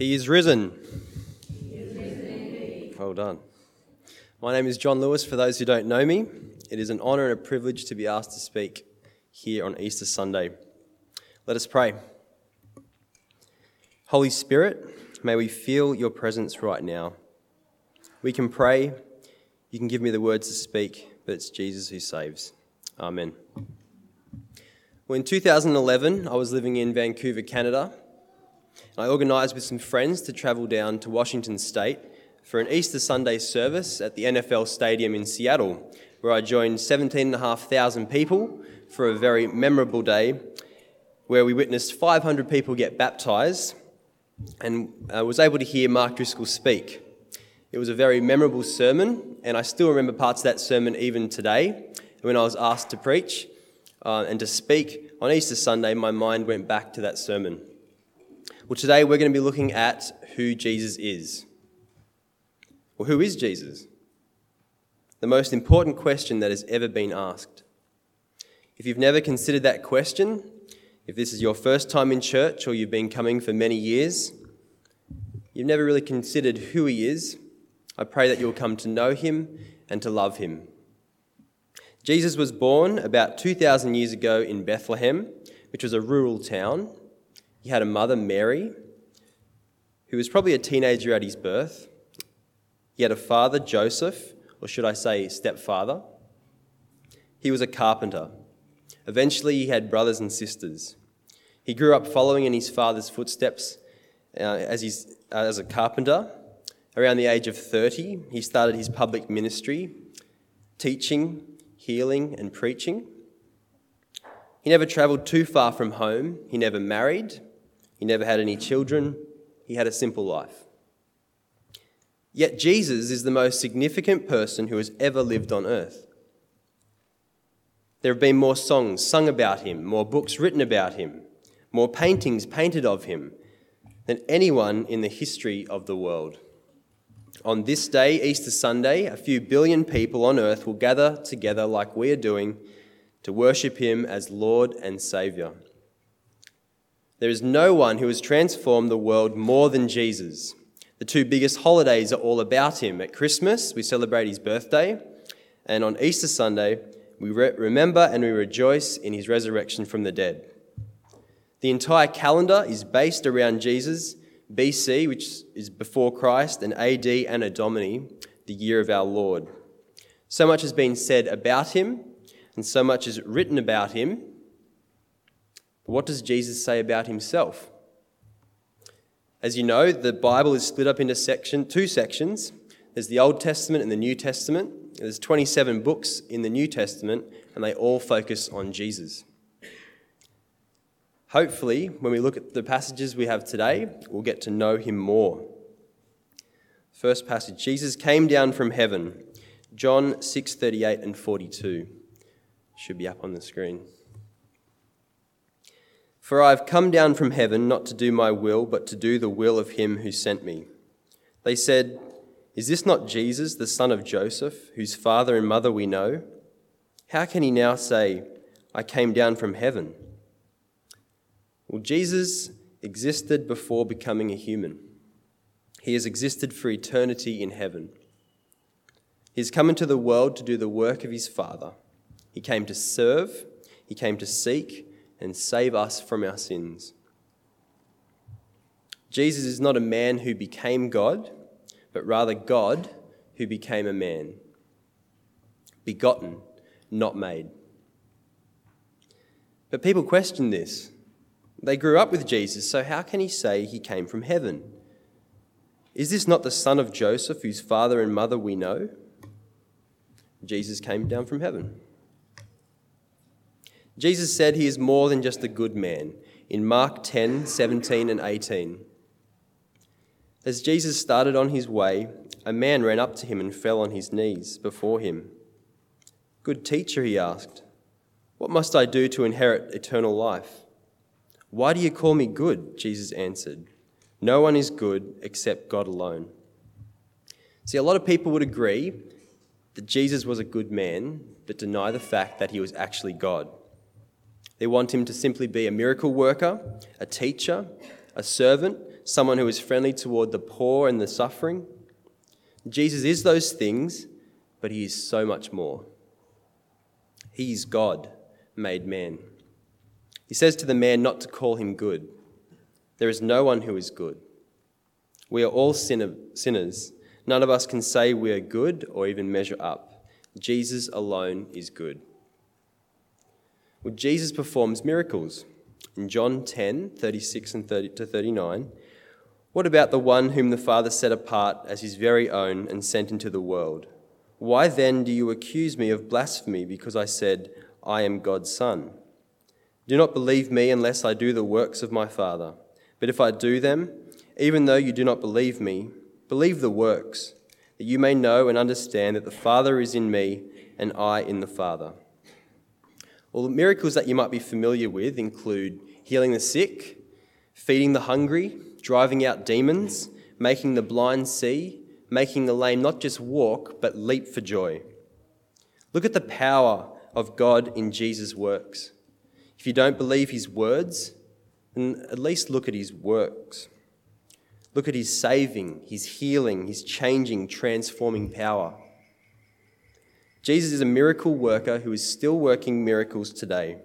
He is risen. well done. My name is John Lewis. For those who don't know me, it is an honour and a privilege to be asked to speak here on Easter Sunday. Let us pray. Holy Spirit, may we feel your presence right now. We can pray, you can give me the words to speak, but it's Jesus who saves. Amen. Well, in 2011, I was living in Vancouver, Canada. I organised with some friends to travel down to Washington State for an Easter Sunday service at the NFL Stadium in Seattle, where I joined 17,500 people for a very memorable day where we witnessed 500 people get baptised and I was able to hear Mark Driscoll speak. It was a very memorable sermon, and I still remember parts of that sermon even today. When I was asked to preach uh, and to speak on Easter Sunday, my mind went back to that sermon. Well, today we're going to be looking at who Jesus is. Well, who is Jesus? The most important question that has ever been asked. If you've never considered that question, if this is your first time in church or you've been coming for many years, you've never really considered who he is, I pray that you'll come to know him and to love him. Jesus was born about 2,000 years ago in Bethlehem, which was a rural town. He had a mother, Mary, who was probably a teenager at his birth. He had a father, Joseph, or should I say, stepfather. He was a carpenter. Eventually, he had brothers and sisters. He grew up following in his father's footsteps uh, as, he's, uh, as a carpenter Around the age of 30, he started his public ministry, teaching, healing, and preaching. He never travelled too far from home. He never married. He never had any children. He had a simple life. Yet Jesus is the most significant person who has ever lived on earth. There have been more songs sung about him, more books written about him, more paintings painted of him than anyone in the history of the world. On this day, Easter Sunday, a few billion people on earth will gather together like we are doing to worship him as Lord and Saviour. There is no one who has transformed the world more than Jesus. The two biggest holidays are all about him. At Christmas, we celebrate his birthday, and on Easter Sunday, we re- remember and we rejoice in his resurrection from the dead. The entire calendar is based around Jesus BC, which is before Christ, and AD Anno Domini, the year of our Lord. So much has been said about him, and so much is written about him. What does Jesus say about himself? As you know, the Bible is split up into section, two sections. There's the Old Testament and the New Testament. There's 27 books in the New Testament, and they all focus on Jesus. Hopefully, when we look at the passages we have today, we'll get to know him more. First passage Jesus came down from heaven. John 6:38 and 42 should be up on the screen. For I have come down from heaven not to do my will, but to do the will of him who sent me. They said, Is this not Jesus, the son of Joseph, whose father and mother we know? How can he now say, I came down from heaven? Well, Jesus existed before becoming a human. He has existed for eternity in heaven. He has come into the world to do the work of his Father. He came to serve, he came to seek and save us from our sins. Jesus is not a man who became God, but rather God who became a man. Begotten, not made. But people question this. They grew up with Jesus, so how can he say he came from heaven? Is this not the son of Joseph, whose father and mother we know? Jesus came down from heaven. Jesus said he is more than just a good man in Mark 10 17 and 18. As Jesus started on his way, a man ran up to him and fell on his knees before him. Good teacher, he asked, what must I do to inherit eternal life? Why do you call me good? Jesus answered. No one is good except God alone. See, a lot of people would agree that Jesus was a good man, but deny the fact that he was actually God. They want him to simply be a miracle worker, a teacher, a servant, someone who is friendly toward the poor and the suffering. Jesus is those things, but he is so much more. He is God made man. He says to the man not to call him good. There is no one who is good. We are all sinner, sinners. None of us can say we are good or even measure up. Jesus alone is good. Well, Jesus performs miracles. In John 10, 36 and 30 to 39, what about the one whom the Father set apart as his very own and sent into the world? Why then do you accuse me of blasphemy because I said, I am God's Son? Do not believe me unless I do the works of my Father. But if I do them, even though you do not believe me, believe the works, that you may know and understand that the Father is in me and I in the Father. Well, the miracles that you might be familiar with include healing the sick, feeding the hungry, driving out demons, making the blind see, making the lame not just walk, but leap for joy. Look at the power of God in Jesus' works. If you don't believe his words, then at least look at his works. Look at his saving, his healing, his changing, transforming power. Jesus is a miracle worker who is still working miracles today.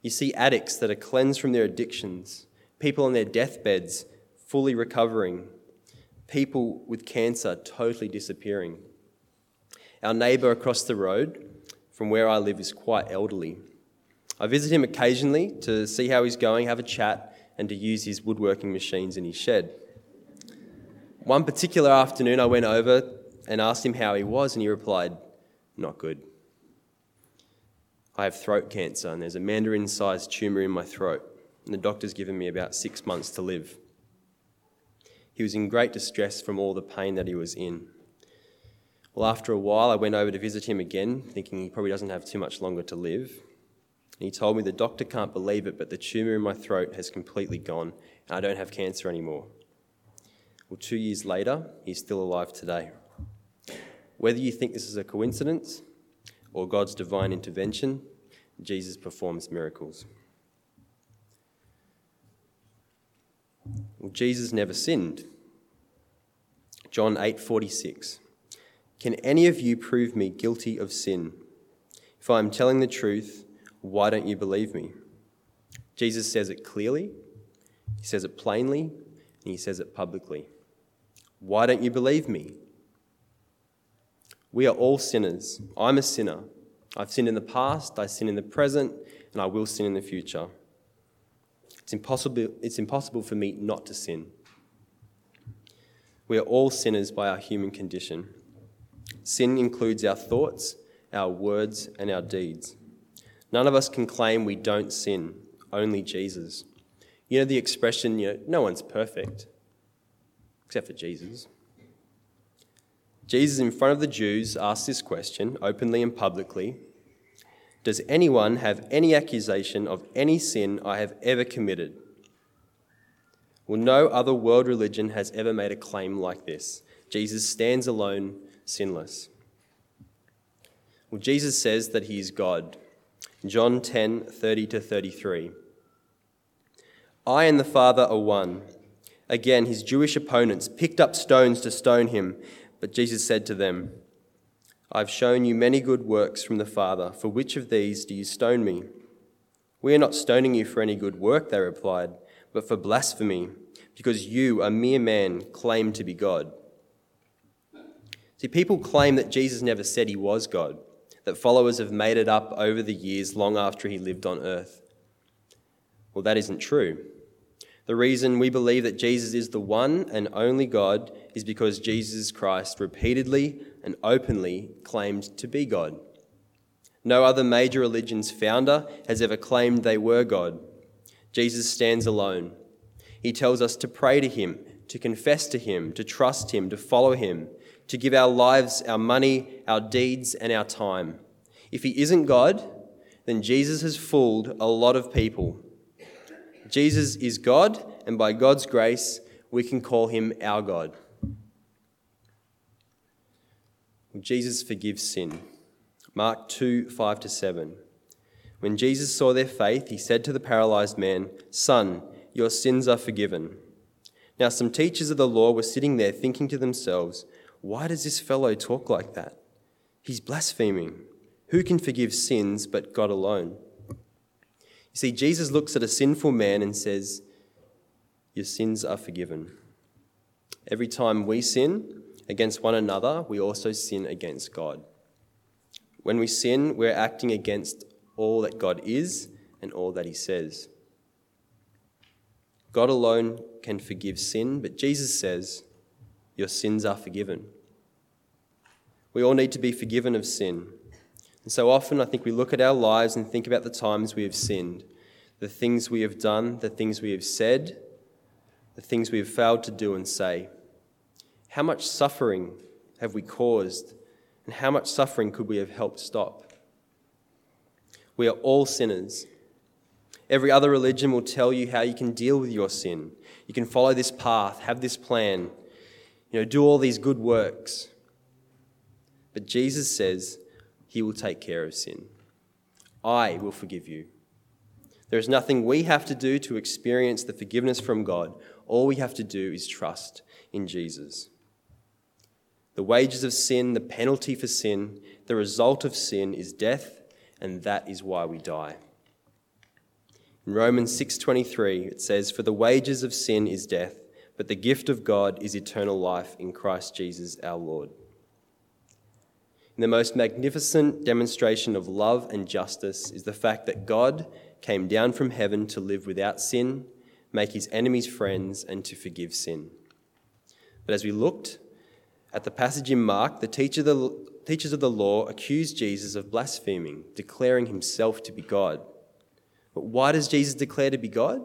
You see addicts that are cleansed from their addictions, people on their deathbeds fully recovering, people with cancer totally disappearing. Our neighbour across the road from where I live is quite elderly. I visit him occasionally to see how he's going, have a chat, and to use his woodworking machines in his shed. One particular afternoon, I went over and asked him how he was, and he replied, Not good. I have throat cancer, and there's a mandarin sized tumour in my throat, and the doctor's given me about six months to live. He was in great distress from all the pain that he was in. Well, after a while, I went over to visit him again, thinking he probably doesn't have too much longer to live. And he told me the doctor can't believe it, but the tumour in my throat has completely gone, and I don't have cancer anymore. Well, two years later, he's still alive today. Whether you think this is a coincidence or God's divine intervention, Jesus performs miracles. Well, Jesus never sinned. John 8:46 can any of you prove me guilty of sin? If I am telling the truth, why don't you believe me? Jesus says it clearly, he says it plainly, and he says it publicly. Why don't you believe me? We are all sinners. I'm a sinner. I've sinned in the past, I sin in the present, and I will sin in the future. It's impossible, it's impossible for me not to sin. We are all sinners by our human condition. Sin includes our thoughts, our words, and our deeds. None of us can claim we don't sin, only Jesus. You know the expression, you know, no one's perfect, except for Jesus. Jesus, in front of the Jews, asked this question openly and publicly Does anyone have any accusation of any sin I have ever committed? Well, no other world religion has ever made a claim like this. Jesus stands alone sinless. Well, Jesus says that he is God. John 10 30 to 33. I and the Father are one. Again, his Jewish opponents picked up stones to stone him, but Jesus said to them, I've shown you many good works from the Father. For which of these do you stone me? We are not stoning you for any good work, they replied, but for blasphemy, because you, a mere man, claim to be God. See, people claim that Jesus never said he was God, that followers have made it up over the years long after he lived on earth. Well, that isn't true. The reason we believe that Jesus is the one and only God is because Jesus Christ repeatedly and openly claimed to be God. No other major religion's founder has ever claimed they were God. Jesus stands alone. He tells us to pray to him, to confess to him, to trust him, to follow him, to give our lives, our money, our deeds, and our time. If he isn't God, then Jesus has fooled a lot of people. Jesus is God, and by God's grace, we can call him our God. Jesus forgives sin. Mark 2 5 to 7. When Jesus saw their faith, he said to the paralyzed man, Son, your sins are forgiven. Now, some teachers of the law were sitting there thinking to themselves, Why does this fellow talk like that? He's blaspheming. Who can forgive sins but God alone? See, Jesus looks at a sinful man and says, Your sins are forgiven. Every time we sin against one another, we also sin against God. When we sin, we're acting against all that God is and all that He says. God alone can forgive sin, but Jesus says, Your sins are forgiven. We all need to be forgiven of sin. And so often, I think we look at our lives and think about the times we have sinned, the things we have done, the things we have said, the things we have failed to do and say. How much suffering have we caused, and how much suffering could we have helped stop? We are all sinners. Every other religion will tell you how you can deal with your sin. You can follow this path, have this plan, you know, do all these good works. But Jesus says he will take care of sin. I will forgive you. There is nothing we have to do to experience the forgiveness from God. All we have to do is trust in Jesus. The wages of sin, the penalty for sin, the result of sin is death, and that is why we die. In Romans 6:23 it says for the wages of sin is death but the gift of God is eternal life in Christ Jesus our Lord. In the most magnificent demonstration of love and justice is the fact that God came down from heaven to live without sin, make his enemies friends, and to forgive sin. But as we looked at the passage in Mark, the teachers of the law accused Jesus of blaspheming, declaring himself to be God. But why does Jesus declare to be God?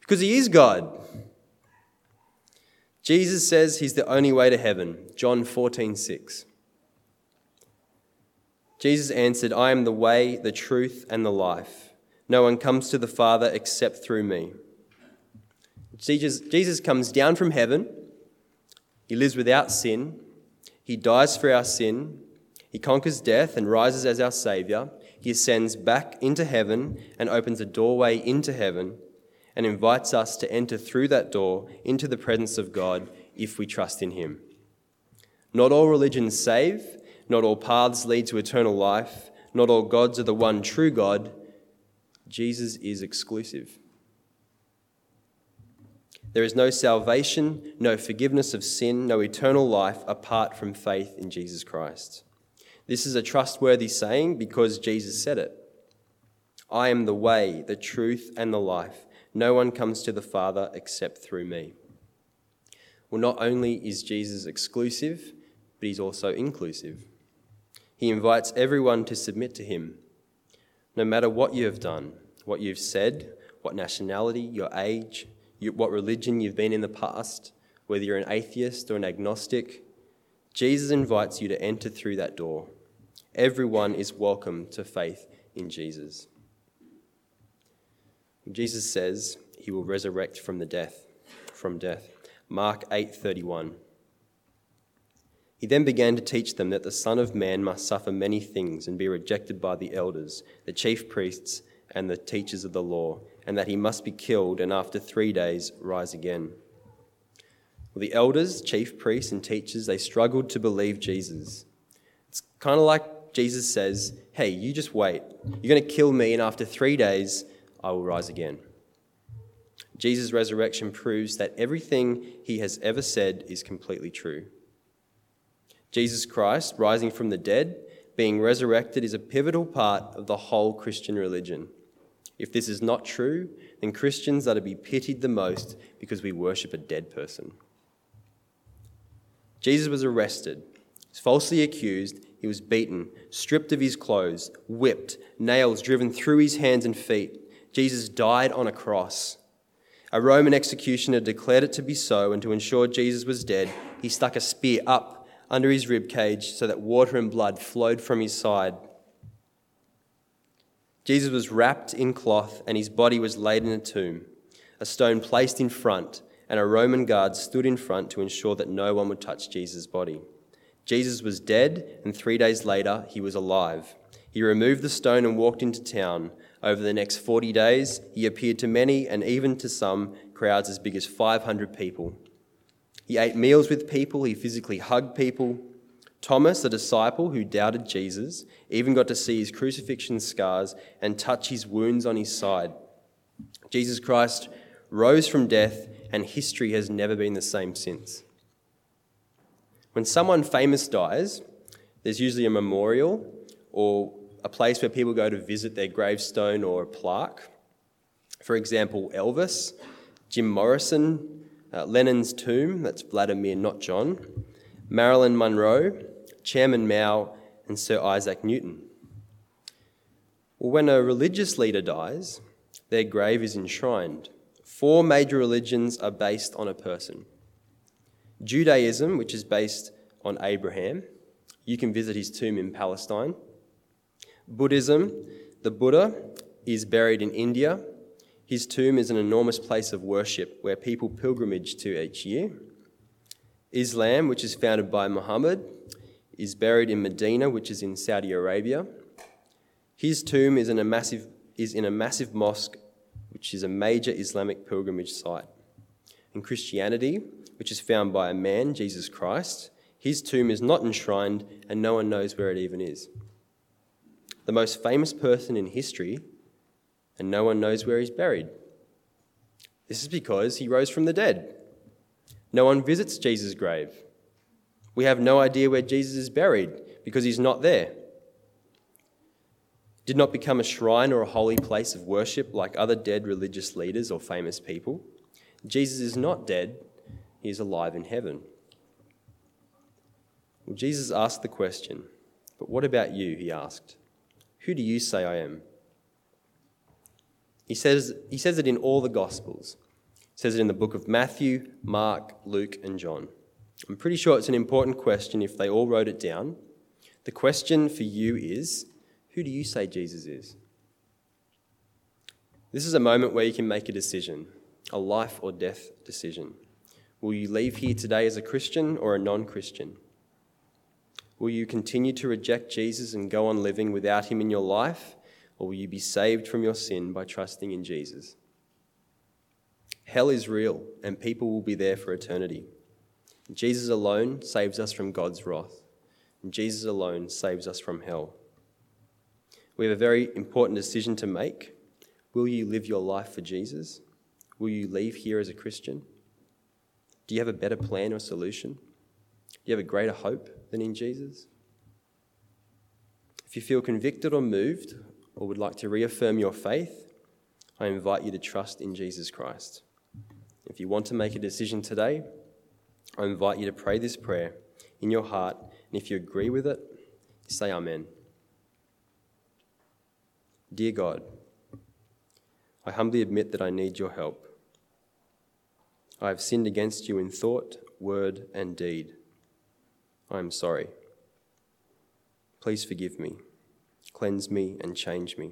Because he is God. Jesus says he's the only way to heaven. John 14, 6. Jesus answered, I am the way, the truth, and the life. No one comes to the Father except through me. Jesus, Jesus comes down from heaven. He lives without sin. He dies for our sin. He conquers death and rises as our Saviour he ascends back into heaven and opens a doorway into heaven and invites us to enter through that door into the presence of God if we trust in him. Not all religions save, not all paths lead to eternal life, not all gods are the one true God. Jesus is exclusive. There is no salvation, no forgiveness of sin, no eternal life apart from faith in Jesus Christ. This is a trustworthy saying because Jesus said it. I am the way, the truth, and the life. No one comes to the Father except through me. Well, not only is Jesus exclusive, but he's also inclusive. He invites everyone to submit to him, no matter what you have done, what you've said, what nationality, your age, what religion you've been in the past, whether you're an atheist or an agnostic. Jesus invites you to enter through that door Everyone is welcome to faith in Jesus. Jesus says he will resurrect from the death, from death. Mark 8:31. He then began to teach them that the Son of Man must suffer many things and be rejected by the elders, the chief priests, and the teachers of the law, and that he must be killed and after three days rise again. Well, the elders, chief priests, and teachers, they struggled to believe Jesus. It's kind of like Jesus says, Hey, you just wait. You're going to kill me, and after three days, I will rise again. Jesus' resurrection proves that everything he has ever said is completely true. Jesus Christ, rising from the dead, being resurrected, is a pivotal part of the whole Christian religion. If this is not true, then Christians are to be pitied the most because we worship a dead person. Jesus was arrested, falsely accused, he was beaten, stripped of his clothes, whipped, nails driven through his hands and feet. Jesus died on a cross. A Roman executioner declared it to be so, and to ensure Jesus was dead, he stuck a spear up under his rib cage so that water and blood flowed from his side. Jesus was wrapped in cloth, and his body was laid in a tomb, a stone placed in front, and a Roman guard stood in front to ensure that no one would touch Jesus' body. Jesus was dead, and three days later he was alive. He removed the stone and walked into town. Over the next 40 days, he appeared to many and even to some crowds as big as 500 people. He ate meals with people, he physically hugged people. Thomas, a disciple who doubted Jesus, even got to see his crucifixion scars and touch his wounds on his side. Jesus Christ rose from death, and history has never been the same since. When someone famous dies, there's usually a memorial or a place where people go to visit their gravestone or a plaque. For example, Elvis, Jim Morrison, uh, Lenin's tomb, that's Vladimir, not John, Marilyn Monroe, Chairman Mao, and Sir Isaac Newton. Well, when a religious leader dies, their grave is enshrined. Four major religions are based on a person Judaism, which is based on Abraham. You can visit his tomb in Palestine. Buddhism, the Buddha is buried in India. His tomb is an enormous place of worship where people pilgrimage to each year. Islam, which is founded by Muhammad, is buried in Medina, which is in Saudi Arabia. His tomb is in a massive, is in a massive mosque, which is a major Islamic pilgrimage site. In Christianity, which is found by a man, Jesus Christ, his tomb is not enshrined and no one knows where it even is the most famous person in history, and no one knows where he's buried. This is because he rose from the dead. No one visits Jesus' grave. We have no idea where Jesus is buried because he's not there. Did not become a shrine or a holy place of worship like other dead religious leaders or famous people. Jesus is not dead, he is alive in heaven. Well, Jesus asked the question, But what about you? He asked. Who do you say I am? He says, he says it in all the Gospels. He says it in the book of Matthew, Mark, Luke, and John. I'm pretty sure it's an important question if they all wrote it down. The question for you is Who do you say Jesus is? This is a moment where you can make a decision, a life or death decision. Will you leave here today as a Christian or a non Christian? Will you continue to reject Jesus and go on living without him in your life? Or will you be saved from your sin by trusting in Jesus? Hell is real, and people will be there for eternity. Jesus alone saves us from God's wrath, and Jesus alone saves us from hell. We have a very important decision to make. Will you live your life for Jesus? Will you leave here as a Christian? Do you have a better plan or solution? Do you have a greater hope? than in Jesus? If you feel convicted or moved, or would like to reaffirm your faith, I invite you to trust in Jesus Christ. If you want to make a decision today, I invite you to pray this prayer in your heart, and if you agree with it, say Amen. Dear God, I humbly admit that I need your help. I have sinned against you in thought, word, and deed. I am sorry. Please forgive me, cleanse me, and change me.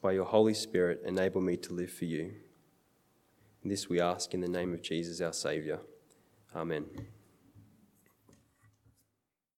By your Holy Spirit, enable me to live for you. This we ask in the name of Jesus, our Saviour. Amen.